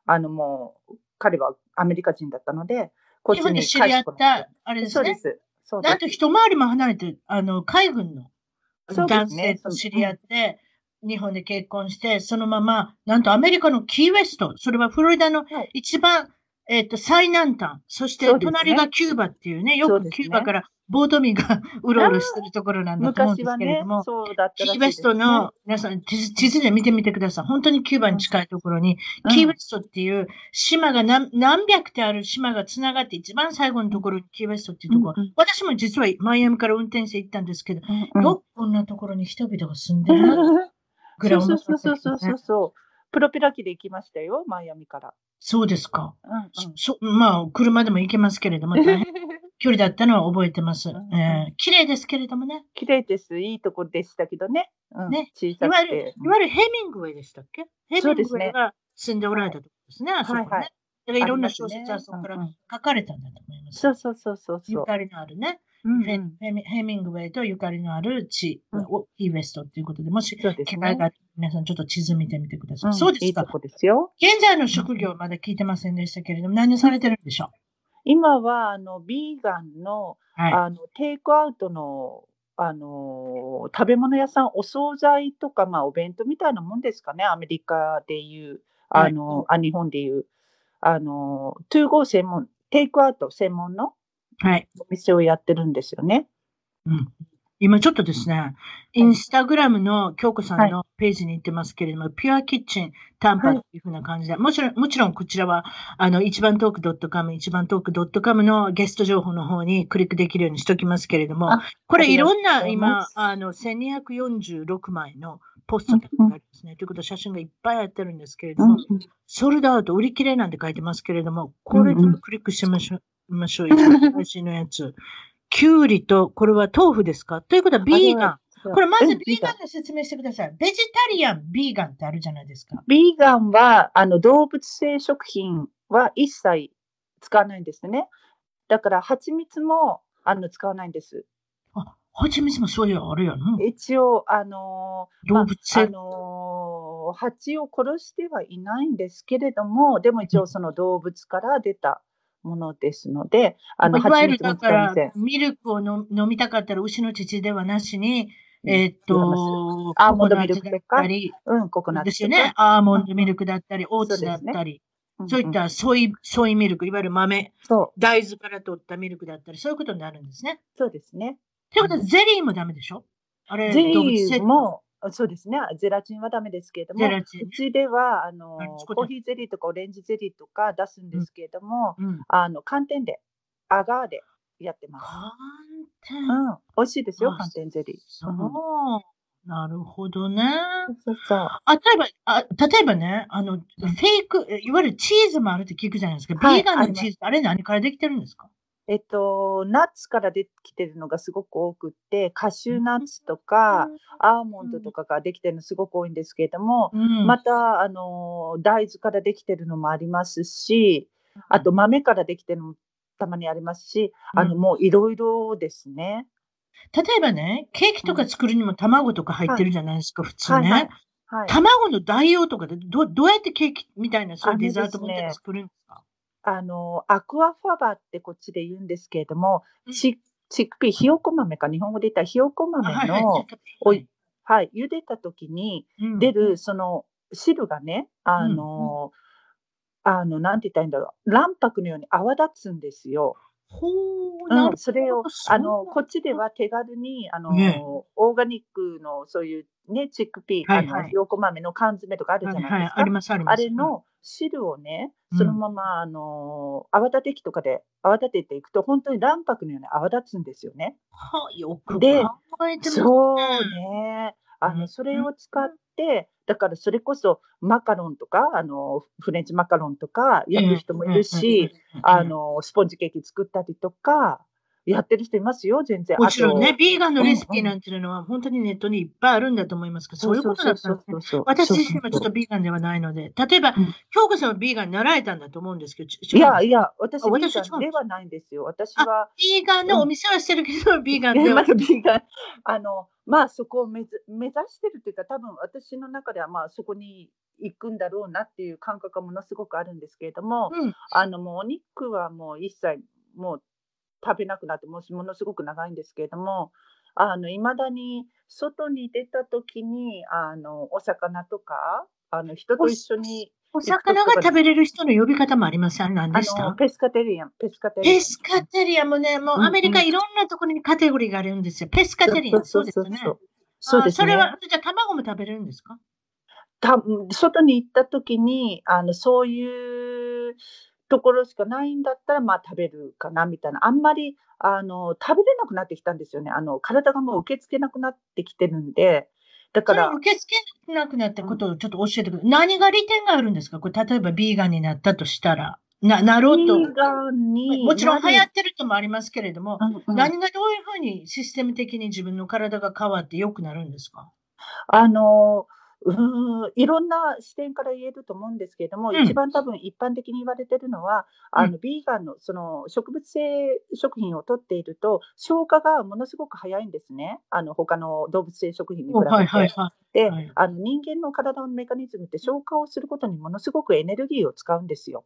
あのもう、彼はアメリカ人だったので、こっちに知り合った、あれですね？そうです。そうです。あと一回りも離れて、あの、海軍の男性と知り合って、日本で結婚して、そのまま、なんとアメリカのキーウェスト、それはフロリダの一番、えっ、と、最南端、そして隣がキューバっていうね、よくキューバからボート民がうろうろしてるところなんだと思うんですけれども、キーウェストの、皆さん地図で見てみてください。本当にキューバに近いところに、キーウェストっていう島が何何百ってある島が繋がって一番最後のところにキーウェストっていうところ、私も実はマイアミから運転して行ったんですけど、よくこんなところに人々が住んでるなぐらい思った そうそうそうそう。プロペラ機で行きましたよ、マイアミから。そうですか。うんうん、そまあ、車でも行けますけれども、距離だったのは覚えてます。うんえー、綺麗ですけれどもね。綺麗です。いいとこでしたけどね。うん、ね小さくていわゆる。いわゆるヘミングウェイでしたっけ？ヘミングウェイが住んでおられたところですね、あそこね。はいはいいろんな小説はそこから書かれたんだと思います。そうそうそうそう。ゆかりのあるね。うんヘミングウェイとゆかりのある地、を、キーウェストということで、もし、機会が皆さんちょっと地図見てみてください。そうですか。いいとですよ。現在の職業まだ聞いてませんでしたけれども、何されてるんでしょう？今は、あの、ビーガンの、はい、あの、テイクアウトの、あの、食べ物屋さん、お惣菜とか、まあ、お弁当みたいなもんですかね、アメリカでいう、あの、はい、あ日本でいう、あの、トゥーゴー専門、テイクアウト専門のはい。お店をやってるんですよね。うん。今ちょっとですね、インスタグラムの京子さんのページに行ってますけれども、はい、ピュアキッチン短波っていうふうな感じで、はい、もちろん、もちろんこちらは、あの、一番トーク .com、一番トーク .com のゲスト情報の方にクリックできるようにしときますけれども、これいろんな今、あの、1246枚のポストがありますね。ということは写真がいっぱいあってるんですけれども、ソルダウト売り切れなんて書いてますけれども、これちょっとクリックしましょう。ましょう。最新のやつ。きゅうりと、これは豆腐ですか？ということは、ビーガン。これまずビーガンで説明してください。ベジタリアン、ビーガンってあるじゃないですか。ビーガンは、あの、動物性食品は一切使わないんですね。だから、蜂蜜も、あの、使わないんです。あ、蜂蜜もそういうあるやん。一応、あのー、動物性、まあ、あのー、蜂を殺してはいないんですけれども、でも一応その動物から出たものですので、あの、いわゆるだから、ミルクを飲みたかったら牛の乳ではなしに、えっ、と、アーモンドミルクだったり、うん、ココナッツですよね。アーモンドミルクだったり、オーツだったり、そういったソイ、ソイミルク、いわゆる豆、大豆から取ったミルクだったり、そういうことになるんですね。そうですね。ってことは、ゼリーもダメでしょ？あれ、ゼリーも、そうですね。ゼラチンはダメですけれども、うちではあのコーヒーゼリーとかオレンジゼリーとか出すんですけれども、うん、あの寒天で、アガーでやってます。寒天、うん、美味しいですよ、寒天ゼリー。そう。なるほどね。そうそうあ例えばあ、例えばね、あの、フェイク、いわゆるチーズもあるって聞くじゃないですか。ビーガンのチーズ、あれ何からできてるんですか？えっと、ナッツからできてるのがすごく多くって、カシューナッツとか、アーモンドとかができてるのすごく多いんですけれども、うん、また、あの、大豆からできてるのもありますし、あと豆からできてるのもたまにありますし、あの、もういろいろですね。例えばね、ケーキとか作るにも卵とか入ってるじゃないですか、はい、普通ね。はいはい。はい、卵の代用とかでどどうやってケーキみたいなそういうデザートみたいな作るんですか？あの、アクアファバってこっちで言うんですけれども、チチックピー、ひよこ豆か、日本語で言ったらひよこ豆の、おい、はい、茹でた時に出る、その汁がね、あの、あの、なんて言ったらいいんだろう、卵白のように泡立つんですよ。ほう、うん、それを、あの、こっちでは手軽に、あの、ね、オーガニックのそういうね、チックピー、はいはい、あの、ひよこ豆の缶詰とかあるじゃないですか。はいはい、あります、あります。あれの汁をね、そのまま、あの、泡立て器とかで泡立てていくと、本当に卵白のように泡立つんですよね。はあ、よくで、そうね。あの、それを使って、だからそれこそマカロンとか、あの、フレンチマカロンとか焼く人もいるし、あの、スポンジケーキ作ったりとか、やってる人いますよ、全然。もちろんね、ビーガンのレシピなんていうのは本当にネットにいっぱいあるんだと思いますけど、そういうことだったんですね。私自身はちょっとビーガンではないので、例えば、うん京子さんはビーガンになられたんだと思うんですけど、ちいやいや、私、ビーガンではないんですよ。私は、ビーガンのお店はしてるけど、ビーガンでは えまだビーガン、あの、まあそこを目ず目指してるっていうか、多分私の中ではまあそこに行くんだろうなっていう感覚がものすごくあるんですけれども、うん。あのもうお肉はもう一切もう食べなくなってもうものすごく長いんですけれども、あの未だに外に出た時にあのお魚とかあの人と一緒にお魚が食べれる人の呼び方もありません？何あでした？のペスカテリアン、ペスカテリアン。ペスカテリアンもね、もうアメリカいろんなところにカテゴリーがあるんですよ。ペスカテリアン。そうですよね。そうですね。あそれは、じゃあ卵も食べれるんですか？た外に行った時にあのそういうところしかないんだったらまあ食べるかなみたいな。あんまりあの食べれなくなってきたんですよね。あの体がもう受け付けなくなってきてるんで。だから受け付けなくなったことをちょっと教えてください。何が利点があるんですか？これ例えばビーガンになったとしたら、な、なろうと。ビーガンにもちろん流行ってるともありますけれども、うんうん。何がどういうふうにシステム的に自分の体が変わって良くなるんですか？あのうーんいろんな視点から言えると思うんですけれども、うん一番多分一般的に言われてるのは、あのビーガンのその植物性食品をとっていると消化がものすごく早いんですねあの他の動物性食品に比べて。はいはいはい。で、はいあの人間の体のメカニズムって消化をすることにものすごくエネルギーを使うんですよ。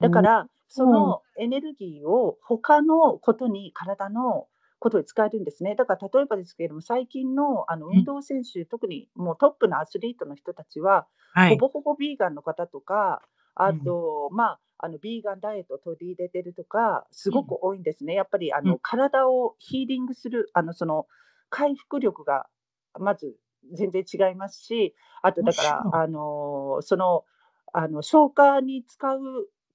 だから、そのエネルギーを他のことに体のことに使えるんですね。だから例えばですけれども、最近のあのうん運動選手、特にもうトップのアスリートの人たちは、はい。ほぼほぼビーガンの方とか、あと、まあ、あのビーガンダイエットを取り入れてるとか、すごく多いんですね。やっぱりあの、うん体をヒーリングする、あのその回復力がまず全然違いますし、あとだから、あのそのあの消化に使う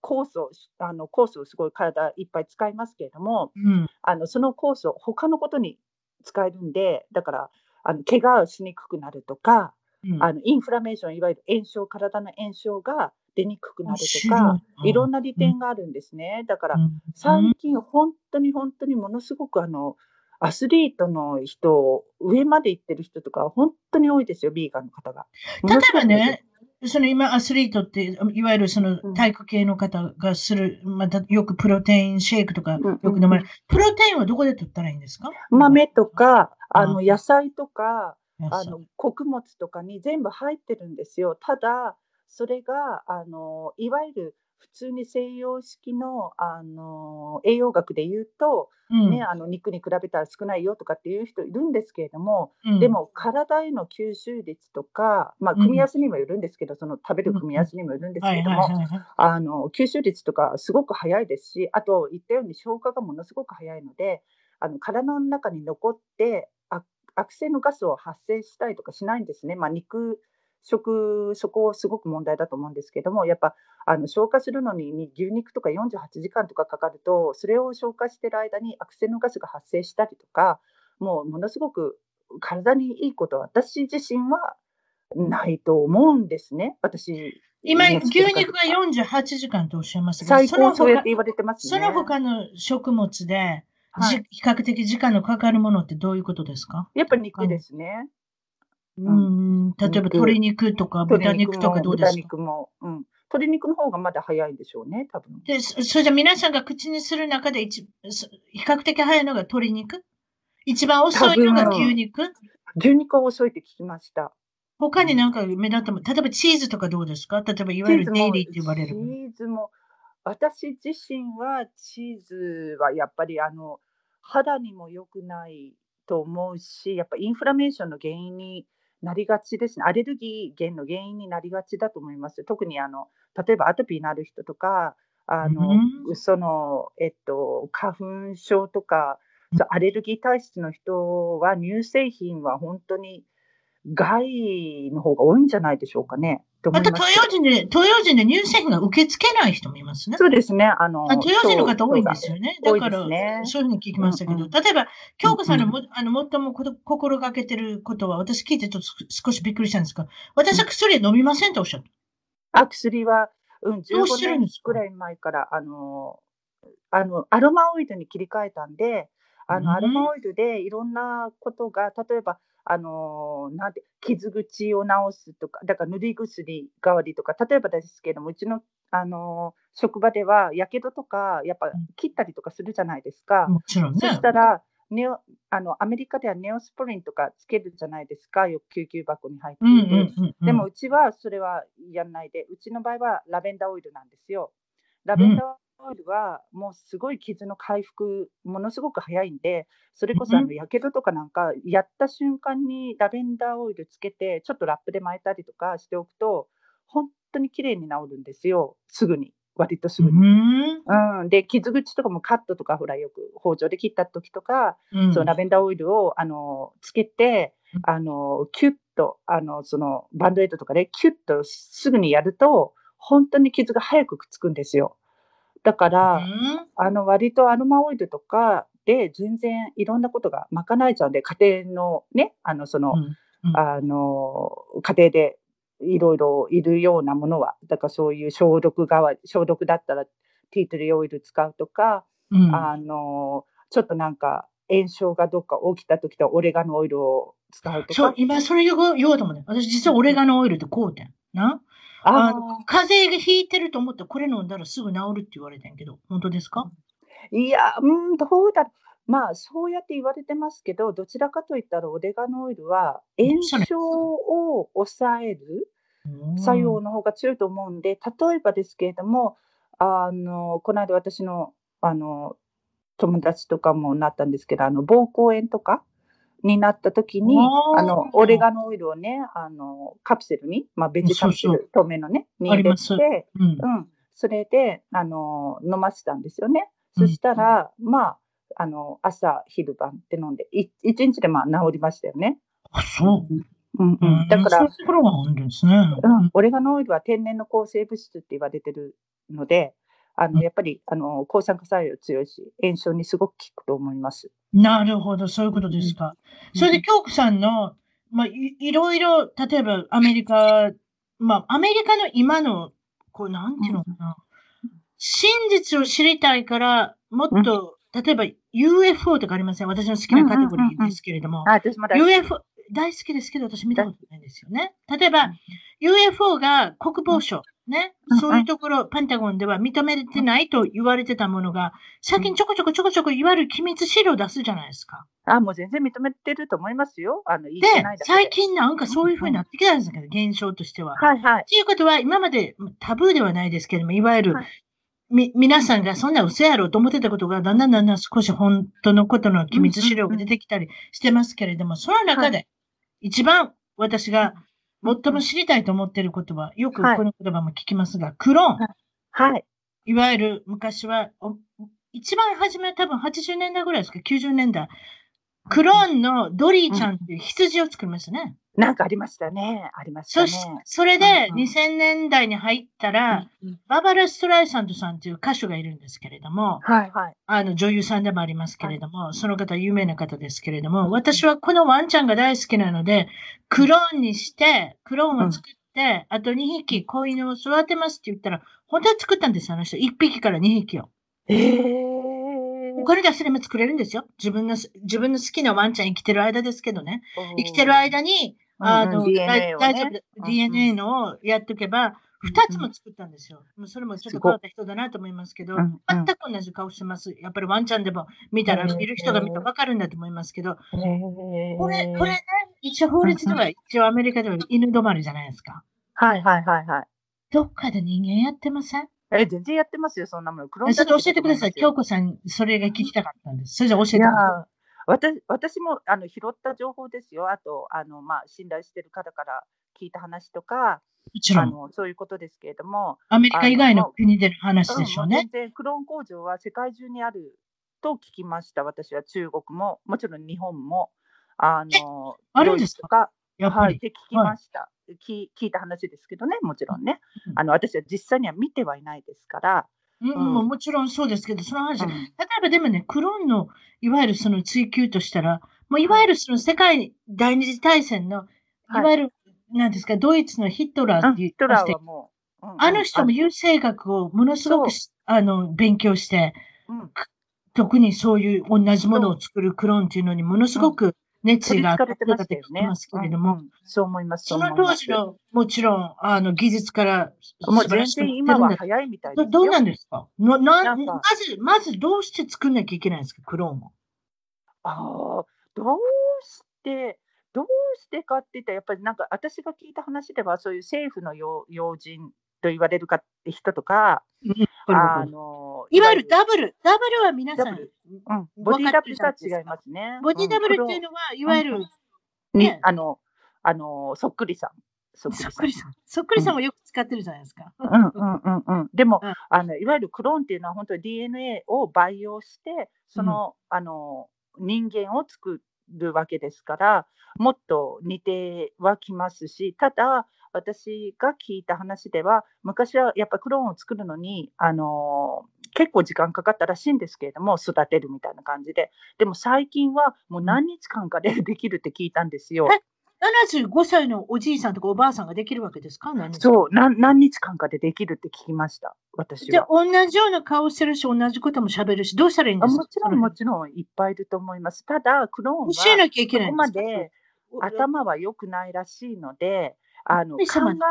酵素、あの酵素をすごい体いっぱい使いますけれども、うん。あのその酵素、他のことに使えるんで、だから、あの怪我をしにくくなるとか、うんあのインフラメーション、いわゆる炎症、体の炎症が出にくくなるとか、いいろんな利点があるんですね。だから、うん最近、本当に本当にものすごくあのアスリートの人、上まで行ってる人とか、本当に多いですよ、ビーガンの方が。例えばね、その今アスリートって、いわゆるそのうん。体育系の方がする、またよくプロテインシェイクとかうんよく飲まれる。プロテインはどこで取ったらいいんですか？豆とか、あのうん。野菜とか、あの穀物とかに全部入ってるんですよ。ただ、それがあのいわゆる普通に西洋式のあの栄養学で言うと、うん。ね、あの肉に比べたら少ないよとかっていう人いるんですけれども、うん。でも体への吸収率とか、まあ、うん。組み合わせにもよるんですけど、その食べる組み合わせにもよるんですはいけども、吸収率とかすごく早いですし、あと言ったように消化がものすごく早いので、あの体の中に残ってあ悪性のガスを発生したりとかしないんですね。まあ、肉食、そこすごく問題だと思うんですけども、やっぱあの消化するのにに牛肉とか48時間とかかかると、それを消化している間に悪性のガスが発生したりとか、もうものすごく体にいいことは私自身はないと思うんですね。私今、の牛肉が48時間とおっしゃいますが、最その他高そうやって言われてますね。その他の食物で、はいじ比較的時間のかかるものってどういうことですか？やっぱ肉ですね。うん、例えば肉鶏肉とか豚肉とかどうですか？豚肉も、うん。鶏肉の方がまだ早いんでしょうね、多分。で、そそれじゃ皆さんが口にする中で一そ比較的早いのが鶏肉？一番遅いのが牛肉？牛肉は遅いって聞きました。他になんか目立ったも例えばチーズとかどうですか？例えばいわゆるデイリーって言われる。チーズも、私自身はチーズはやっぱりあの肌にも良くないと思うし、やっぱインフラメーションの原因になりがちですね。アレルギー源の原因になりがちだと思います。特にあの例えばアトピーになる人とか、あの、うんその、えっと、花粉症とか、アレルギー体質の人は乳製品は本当に害の方が多いんじゃないでしょうかね。また東洋人で、東洋人で乳製品が受け付けない人もいますね。そうですね。あの、あ東洋人の方多いんですよね。だから、ねそういうふうに聞きましたけど、うんうん例えば、京子さんのも、あの、最もこ心がけてることは、私聞いてちょっと少しびっくりしたんですが、私は薬飲みませんとおっしゃった。あ、薬は、うん、どうしてる15んですか？年くらい前から、あの、あの、アロマオイルに切り替えたんで、あの、うんアロマオイルでいろんなことが、例えば、あのーなんて、傷口を治すとか、だから塗り薬代わりとか、例えばですけども、うちの、あのー職場では、やけどとか、やっぱん切ったりとかするじゃないですか。もちろんね。そしたら、ネオあのアメリカではネオスプリンとかつけるじゃないですか、よく救急箱に入ってうんいる。うんうんうん。でも、うちはそれはやんないで、うちの場合はラベンダーオイルなんですよ。ラベンダーオイルはもうすごい傷の回復、ものすごく早いんで、それこそあうんのやけどとかなんか、やった瞬間にラベンダーオイルつけて、ちょっとラップで巻いたりとかしておくと、本当に綺麗に治るんですよ、すぐに、割とすぐに。うん。うん、で、傷口とかもカットとか、ほら、よく包丁で切った時とか、うん。そのラベンダーオイルをあのつけてうん、あのキュッとあのそのバンドエイドとかでキュッとすぐにやると、本当に傷が早くくっつくんですよ。だから、うんあの割とアロマオイルとかで全然いろんなことが賄えちゃうんで、家庭のね、あのその、うんうんあの家庭でいろいろいるようなものは、だからそういう消毒代わり、消毒だったらティートリーオイル使うとか、うんあのちょっとなんか炎症がどっか起きた時とオレガノオイルを使うとか、。そう今それ言おう言おうと思って。私実はオレガノオイルってこうてん。な？ああの風邪がひいてると思ってこれ飲んだらすぐ治るって言われてんけど、本当ですか？いや、うん、どうだろう。まあ、そうやって言われてますけど、どちらかといったらオレガノオイルは炎症を抑える作用の方が強いと思うんで、例えばですけれども、あの、この間私の、あの、友達とかもなったんですけど、あの、膀胱炎とかになった時に、あの、オレガノオイルをね、あの、カプセルに、まあ、ベジカプセル、透明のね、に入れて、うんうん、それで、あの、飲ませたんですよね。うんそしたら、まあ、あの、朝、昼晩って飲んで、い一日でまあ治りましたよね。あ、そう。うんうん。だからそういう、ところがあるんですね。うん、オレガノオイルは天然の抗生物質って言われてるので、あうん。のやっぱりあの抗酸化作用強いし、炎症にすごく効くと思います。なるほど、そういうことですか。それで、京子さんの、まあ、いいろいろ、例えばアメリカ、まあ、アメリカの今の、こう、なんていうのかな。真実を知りたいから、もっと、例えば UFO とかありません？私の好きなカテゴリーですけれども、あ私も大好き。UFO、大好きですけど、私見たことないんですよね。例えば、UFO が国防省、ねうん、そういうところ、ペンタゴンでは認めてないと言われてたものが、最近ちょこちょこちょこちょこいわゆる機密資料出すじゃないですか。あもう全然認めてると思いますよ。あの言いで最近なんかそういうふうになってきたんですけど、現象としては。はいはい。ということは、今までタブーではないですけれども、いわゆる、はいみ、皆さんがそんな嘘やろうと思ってたことが、だんだんだんだん少し本当のことの機密資料が出てきたりしてますけれども、その中で、一番私が最も知りたいと思っていることは、よくはいこの言葉も聞きますが、クローン。はい。いわゆる昔は、お一番初めは多分80年代ぐらいですか、90年代。クローンのドリーちゃんっていう羊を作りましたね。なんかありましたね。ありましたね。そし、それでうんうん2000年代に入ったら、うんうんバーバラ・ストライサンドさんという歌手がいるんですけれども、はいはい。あの女優さんでもありますけれども、その方有名な方ですけれども、私はこのワンちゃんが大好きなので、クローンにして、クローンを作って、あと2匹子犬を育てますって言ったら、本当に作ったんです、あの人。1匹から2匹を。ええお金出せれば作れるんですよ。自分の、自分の好きなワンちゃん生きてる間ですけどね。生きてる間に、あの、大丈夫、うん DNA のをやっとけば、二つも作ったんですよ。もうそれもちょっと変わった人だなと思いますけど、全く同じ顔してます。やっぱりワンちゃんでも見たら、うん見る人が見たらわかるんだと思いますけど、ええこれ、これね、一応法律では、一応アメリカでは犬止まりじゃないですか。はいはいはいはい。どっかで人間やってません？え、全然やってますよ、そんなもの。クローンちょっと教えてください。京日子さん、それが聞きたかったんです。それじゃ教えてくださー私私もあの拾った情報ですよ。あと、あのまあ、信頼してる方から聞いた話とか、い。もちろん、あのそういうことですけれども、アメリカ以外の国での話でしょうね。全然クローン工場は世界中にあると聞きました。私は中国も、もちろん日本も、あのあるんですか？はい、って聞きました、聞。聞いた話ですけどね、もちろんね。あの私は実際には見てはいないですから。うん、うん。もちろんそうですけど、その話、うん。例えばでもね、クローンのいわゆるその追求としたら、もうい。わゆるその世界第二次大戦の、いはい。わゆる、なんですか、ドイツのヒットラーうんっていうヒトラーはもう、うんうんあの人も優生学をものすごくしあの勉強して、うん。特にそういう同じものを作るクローンっていうのにものすごく熱意があったって聞きますけれども、そう思います。その当時の、もちろん、あの、技術からもう全然今は早いみたいですどうなんですか？ななまず、まずどうして作んなきゃいけないんですか、クローンを。ああ、どうして、どうしてかって言ったら、やっぱりなんか私が聞いた話では、そういう政府の要要人と言われるか人とか、あのいわゆるダブル、ダブルは皆さん、うん、ボディダブルとは違いますね。ボディダブルっていうのは、いわゆる、ね、あの、あの、そっくりさん。そっくりさん。そっくりさん。もよく使ってるじゃないですか。うんうんうんうん。でも、あのいわゆるクローンっていうのは本当に DNA を培養して、その、あの人間を作るわけですから、もっと似てはきますし、ただ、私が聞いた話では、昔はやっぱクローンを作るのに、あの結構時間かかったらしいんですけれども、育てるみたいな感じで。でも最近はもう何日間かでできるって聞いたんですよ。75歳のおじいさんとかおばあさんができるわけですか？そう何、何日間かでできるって聞きました、私は。じゃあ、同じような顔してるし、同じことも喋るし、どうしたらいいんですか？もちろん、もちろん、いっぱいいると思います。ただ、クローンは、教えなきゃいけないここまで頭は良くないらしいので、あの考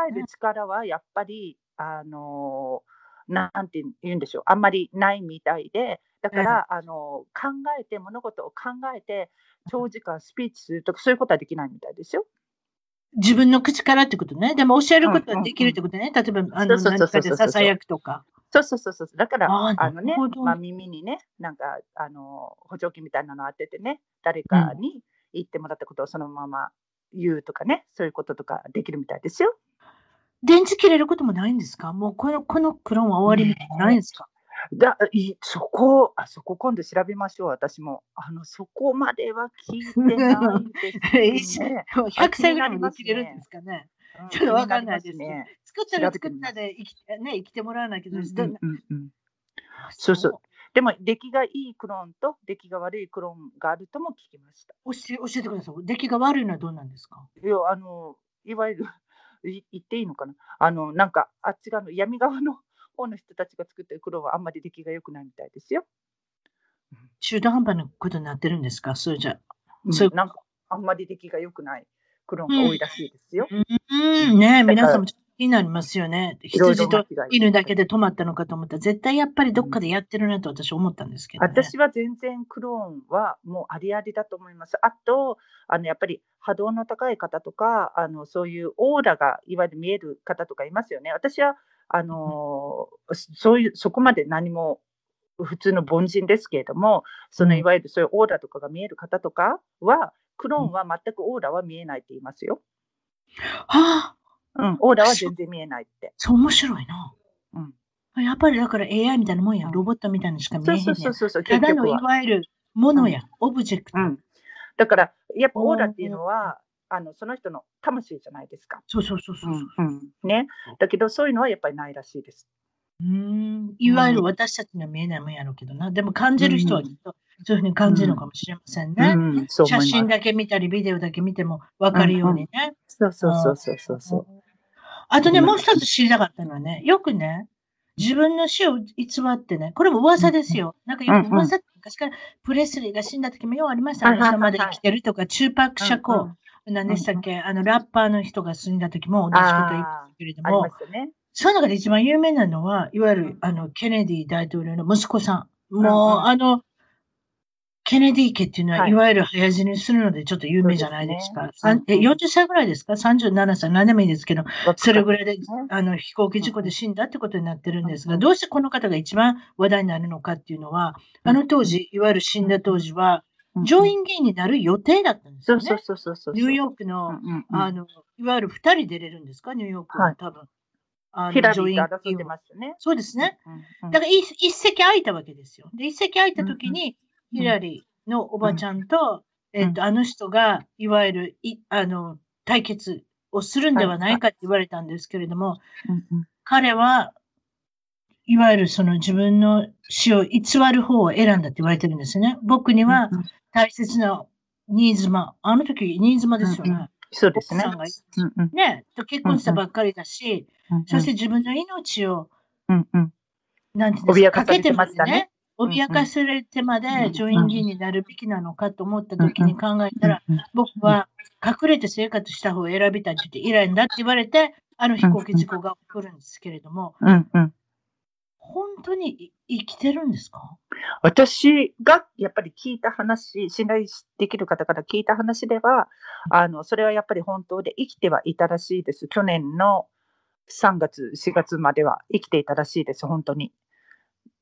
える力はやっぱり、あのなんて言うんでしょう、あんまりないみたいで、だから、あの考えて、物事を考えて、長時間スピーチするとか、そういうことはできないみたいですよ。自分の口からってことね。でも教えることはできるってことね。例えば、あの、何かでささやくとか。そうそうそうそう。だから、あのね、まあ、耳にね、なんか、あの、補助器みたいなの当ててね、誰かに言ってもらったことをそのまま言うとかね、そういうこととかできるみたいですよ。電池切れることもないんですか？もうこの、このクローンは終わりみたいなないんですか、だいそこあ、そこ今度調べましょう、私も。あの、そこまでは聞いてないですね。100歳ぐらいまで生きれるんですかね？ちょっとわかんないですね。作ったら作ったで生き,、ね、生きてもらわないけど、うんうんうん、そうそう。でも、出来がいいクローンと出来が悪いクローンがあるとも聞きました。教え教えてください。出来が悪いのはどうなんですか？いや、あの、いわゆる、い言っていいのかな？あの、なんか、あっち側の闇側の方の人たちが作ってる黒はあんまり出来が良くないみたいですよ。中途半端なことになってるんですか？それじゃ。そうなんか、あんまり出来が良くない黒が多いらしいですよ。うん、うん、ね皆さんも気になりますよね。羊と犬だけで止まったのかと思ったら、絶対やっぱりどっかでやってるなと私思ったんですけど、ね、私は全然クローンはもうありありだと思います。あと、あのやっぱり波動の高い方とか、あのそういうオーラがいわゆる見える方とかいますよね。私はあのそういう、そこまで何も普通の凡人ですけれども、そのいわゆるそういうオーラとかが見える方とかは、クローンは全くオーラは見えないって言いますよ。はあ。うん、オーラは全然見えないって。そう、面白いな。うん。やっぱりだから AI みたいなもんや、ロボットみたいなしか見えへんや。そうそうそうそう。ただのいわゆるものや、うん、オブジェクト。うん。だから、やっぱオーラっていうのは、あのその人の魂じゃないですか。そうそうそうそううん、ね。だけどそういうのはやっぱりないらしいです。うんいわゆる私たちには見えないもんやろうけどな。でも感じる人はきっとそういうふうに感じるのかもしれませんね。うんうん、写真だけ見たり、ビデオだけ見ても分かるようにね。うんうん、そうそうそうそうそう。あとね、もう一つ知りたかったのはね、よくね、自分の死を偽ってね、これも噂ですよ。なんかよく噂って昔からプレスリーが死んだ時もようありました。ね。下まで生きてるとか、中泊社交。何でしたっけ、あの、ラッパーの人が死んだ時も同じこと言ったけれども、ね、その中で一番有名なのは、いわゆる、あの、ケネディ大統領の息子さん。もう、あの、ケネディ家っていうのは、いわゆる早死にするのでちょっと有名じゃないですか。すね、え40歳ぐらいですか ?37 歳、何でもいいですけど、それぐらいで、あの、飛行機事故で死んだってことになってるんですが、どうしてこの方が一番話題になるのかっていうのは、あの当時、いわゆる死んだ当時は、上院議員になる予定だったんですよね。そうそうそうそうニューヨークの、あの、いわゆる二人出れるんですか？ニューヨークは、多分。あの上院議員ね。そうですね。だから一一席空いたわけですよ。で、一席空いたときに、ヒラリーのおばちゃんと、えっと、あの人が、いわゆる、い、あの、対決をするんではないかって言われたんですけれども、彼は、いわゆるその自分の死を偽る方を選んだって言われてるんですね。僕には大切な新妻、あの時新妻ですよね。うんうん、そうですね。うんうん、ね、と結婚したばっかりだし、うんうん、そして自分の命を、うんうん、なんていうんですか、かけてましたね。脅かされてまで上院議員になるべきなのかと思った時に考えたら、僕は隠れて生活した方を選びたいって言って、イランだって言われて、あの飛行機事故が起こるんですけれども。本当に生きてるんですか？私がやっぱり聞いた話、信頼できる方から聞いた話では、あの、それはやっぱり本当で生きてはいたらしいです。去年の3月、4月までは生きていたらしいです、本当に。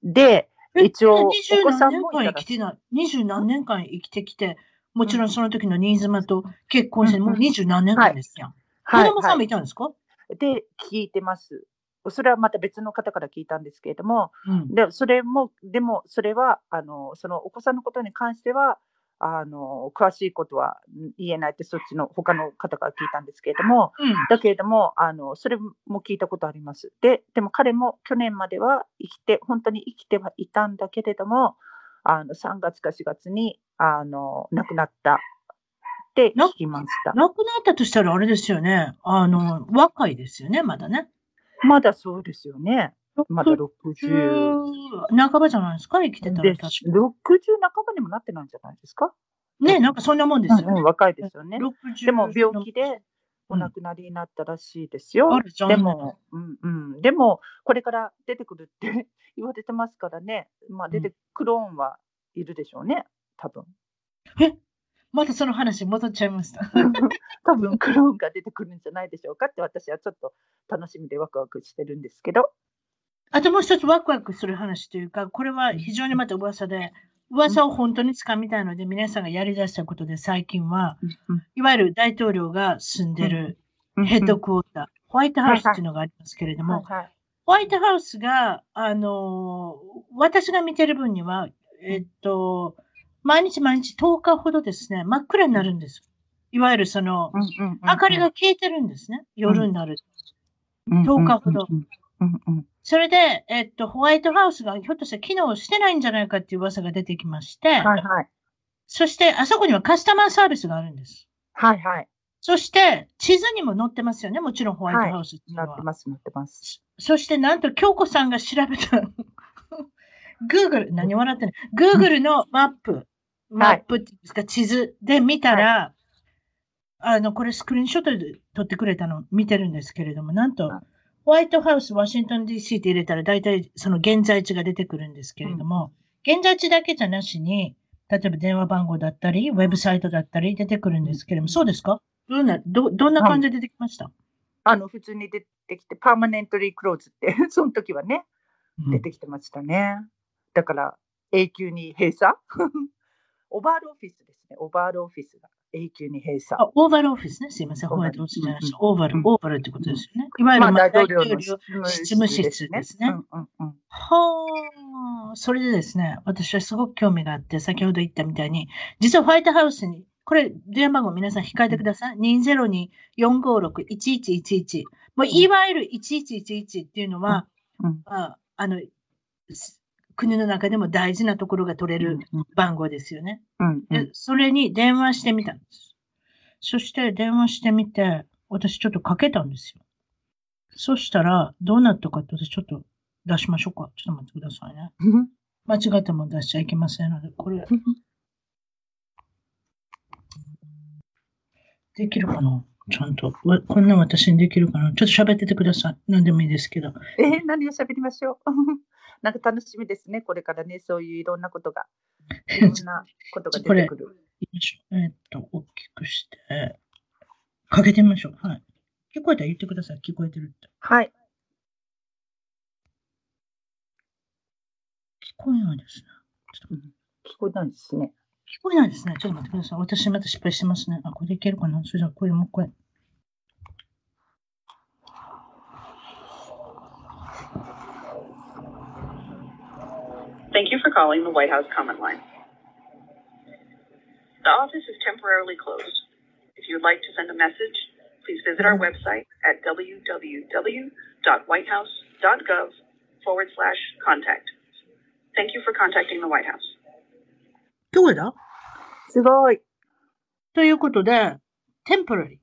で、え一応、お二十子さ何年間んもいたら生きてない。二十何年間生きてきて、もちろんその時の新妻と結婚して、もう二十何年間ですやん。子はい、供さんもはいたんですか、で、聞いてます。それはまた別の方から聞いたんですけれども、うん。で、それも、でも、それは、あの、そのお子さんのことに関しては、あの、詳しいことは言えないって、そっちの他の方から聞いたんですけれども、うん。だけれども、あの、それも聞いたことあります。で、でも彼も去年までは生きて、本当に生きてはいたんだけれども、あの、3月か4月に、あの、亡くなったって聞きました。亡くなったとしたらあれですよね。あの、若いですよね、まだね。まだそうですよね。まだ60 60半ばじゃないですか、生きてたらで、確60か。半ばにもなってないんじゃないですか？ね、なんかそんなもんですよね。うんうん、若いですよね。60でも病気でおうん。亡くなりになったらしいですよ。あるじゃんでも、うんうん、でも、これから出てくるって 言われてますからね、まあ、出て、クローンはいるでしょうね、多分。またその話戻っちゃいました。多分クローンが出てくるんじゃないでしょうかって、私はちょっと楽しみでワクワクしてるんですけど、あともう一つワクワクする話というか、これは非常にまた噂で、噂を本当につかみたいので、皆さんがやり出したことで、最近は、いわゆる大統領が住んでるヘッドクォーター、ホワイトハウスっていうのがありますけれども、ホワイトハウスが、あのー私が見てる分には、えっと、毎日毎日10日ほどですね、真っ暗になるんです。いわゆるその、明かりが消えてるんですね。夜になると。うん。10日ほどそれで、えっと、ホワイトハウスがひょっとしたら機能してないんじゃないかっていう噂が出てきまして、はいはい。そして、あそこにはカスタマーサービスがあるんです。はいはい。そして、地図にも載ってますよね。もちろんホワイトハウスっていうのは。なってますなってます。そして、なんと、京子さんが調べた、Google、何笑ってない ?Google のマップ、マップっていうんですか、地図で見たら、あの、これスクリーンショットで撮ってくれたの見てるんですけれども、なんとはい、ホワイトハウス、ワシントン DC って入れたら、大体その現在地が出てくるんですけれども、現在地だけじゃなしに、例えば電話番号だったり、ウェブサイトだったり出てくるんですけれども、そうですか？どんな、ど、どんな感じで出てきました、あの普通に出てきてパーマネントリークローズって その時はねうん。出てきてましたね。だから永久に閉鎖？オバールオフィスですね。オバールオフィスが永久に閉鎖。あ、オーバルオフィスね。すいません。オーバルホワイトオフィスじゃなオーバルうん、オーバルってことですよね。いわゆる、まあ、まあ大統領の執務室ですね。うんうんうんはあ、それでですね、私はすごく興味があって、先ほど言ったみたいに、実はホワイトハウスに、これ、電話番号皆さん控えてください。202-456-1111。もう、いわゆる1111っていうのは、うんああの、す国の中でも大事なところが取れるうん番号ですよね。うんうんで、それに電話してみたんです。そして電話してみて、私ちょっとかけたんですよ。そしたら、どうなったかって私ちょっと出しましょうか。ちょっと待ってくださいね。う ん間違っても出しちゃいけませんので、これ、できるかな？ちゃんと。わこんなん私にできるかな？ちょっと喋っててください。何でもいいですけど。えー何を喋りましょう？なんか楽しみですね。これからね、そういういろんなことが、いろんなことが出てくる。えーっと、大きくして、かけてみましょう。はい。聞こえた？ら言ってください。聞こえてるって。はい。聞こえないですね。ちょっと聞こえないですね。聞こえないですね。ちょっと待ってください。私また失敗してますね。あ、これでいけるかな？それじゃあ、これもう一回。Thank you for calling the White House comment line. The office is temporarily closed. If you would like to send a message, please visit our website at www.whitehouse.gov forward slash contact. Thank you for contacting the White House. どうだすごい。ということで、temporary。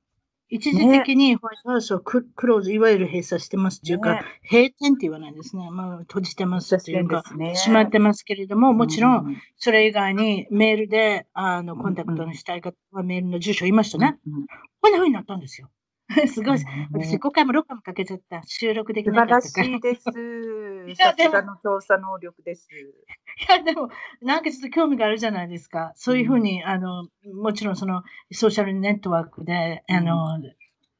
一時的にホワイトハウスをククローズ、いわゆる閉鎖してますっていうか、ね閉店って言わないですね。まあ、閉じてますっていうか、ね閉まってますけれども、もちろん、うんそれ以外にメールで、あの、コンタクトのしたい方はメールの住所言いましたね。うんこんな風になったんですよ。すごい。ね私、5回も6回もかけちゃった。収録できなかったから。しいです。さすがの調査能力です。いや、でも、なんかちょっと興味があるじゃないですか。そういうふうに、あの、もちろんその、ソーシャルネットワークで、あの、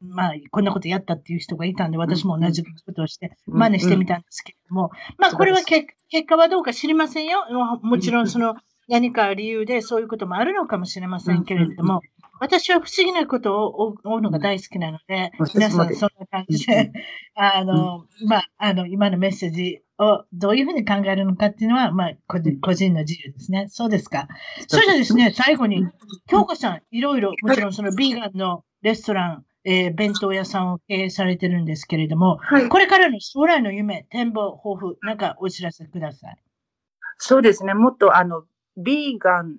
まあ、こんなことやったっていう人がいたんで、私も同じことをして、うん真似してみたんですけれども、まあ、これは結果はどうか知りませんよ。ももちろん、その、何か理由でそういうこともあるのかもしれませんけれども、私は不思議なことを追うのが大好きなので、私もです皆さんそんな感じで、あの、まあ、あの、今のメッセージをどういうふうに考えるのかっていうのは、まあ、個人個人の自由ですね。そうですか？それじゃですね、最後に、京子さん、いろいろ、もちろんそのビーガンのレストラン、えー弁当屋さんを経営されてるんですけれども、はい。これからの将来の夢、展望、抱負、なんかお知らせください。そうですね。もっとあの、ビーガン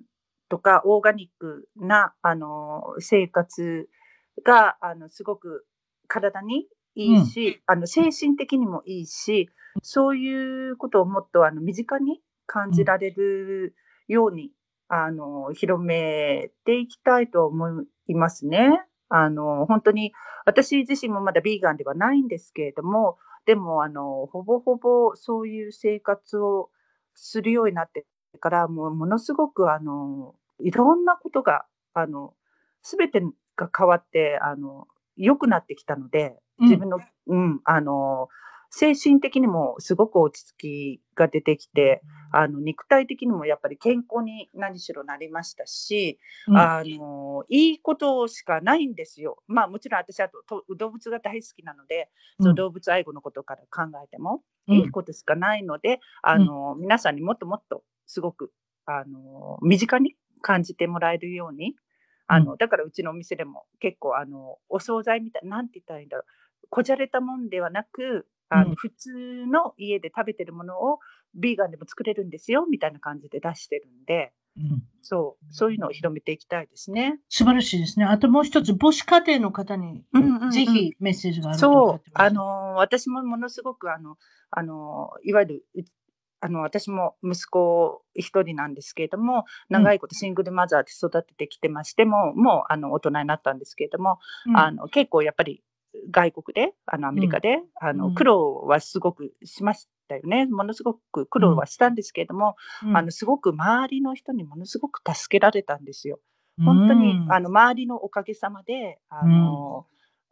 とかオーガニックな、あの、生活が、あの、すごく体にいいし、あの、精神的にもいいし、そういうことをもっとあの、身近に感じられるように、あの、広めていきたいと思いますね。あの、本当に、私自身もまだビーガンではないんですけれども、でも、あの、ほぼほぼそういう生活をするようになってから、もうものすごく、あの、いろんなことが、あの、すべてが変わって、あの、良くなってきたので、自分の、うん、あの、精神的にもすごく落ち着きが出てきて、あの、肉体的にもやっぱり健康に何しろなりましたし、うん。あの、いいことしかないんですよ。まあもちろん私はとと動物が大好きなので、その動物愛護のことから考えても、うん。いいことしかないので、あの、皆さんにもっともっとすごく、あの、身近に感じてもらえるように、あの、だからうちのお店でも結構あの、お惣菜みたい、なんて言ったらいいんだろう。こじゃれたもんではなく、あうん。の、普通の家で食べてるものをビーガンでも作れるんですよ、みたいな感じで出してるんで、うん。そう、そういうのを広めていきたいですね。素晴らしいですね。あともう一つ、母子家庭の方にうんうんうんぜひメッセージがあるとそうあの、私もものすごく、あの、あの、いわゆる、うあの、私も息子一人なんですけれども、長いことシングルマザーで育ててきてましても、もう、あの、大人になったんですけれども、うん。あの、結構やっぱり、外国で、あの、アメリカで、あの、うん。苦労はすごくしましたよね。ものすごく苦労はしたんですけれども、うん。あの、すごく周りの人にものすごく助けられたんですよ。本当に、うんあの、周りのおかげさまで、あの、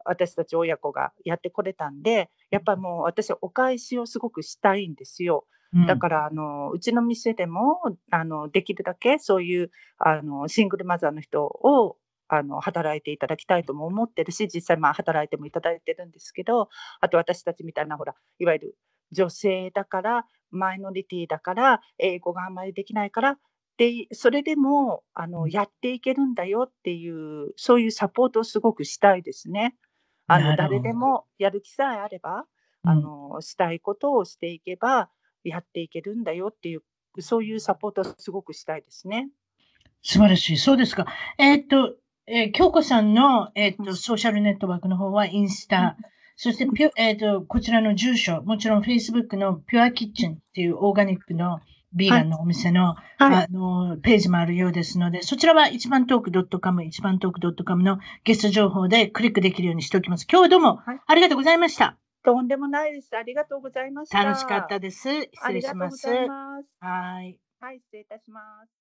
私たち親子がやってこれたんで、やっぱもう私はお返しをすごくしたいんですよ。だから、あの、うちの店でも、あの、できるだけそういう、あの、シングルマザーの人を、あの、働いていただきたいとも思ってるし、実際まあ働いてもいただいてるんですけど、あと私たちみたいな、ほら、いわゆる女性だから、マイノリティだから、英語があんまりできないから、で、それでも、あの、やっていけるんだよっていう、そういうサポートをすごくしたいですね。あの、誰でもやる気さえあれば、あの、したいことをしていけば、やっていけるんだよっていう、そういうサポートをすごくしたいですね。素晴らしい。そうですか。えーっと、えー京子さんの、えーっと、うんソーシャルネットワークの方はインスタ、そしてピュ、えーっと、こちらの住所、もちろん Facebook のピュアキッチンっていうオーガニックのビーガンのお店の、はい。あの、ページもあるようですので、そちらは一番トーク .com、一番トーク .com のゲスト情報でクリックできるようにしておきます。今日はどうもはいありがとうございました。とんでもないです。ありがとうございました。楽しかったです。失礼します。ます。はい。はい、失礼いたします。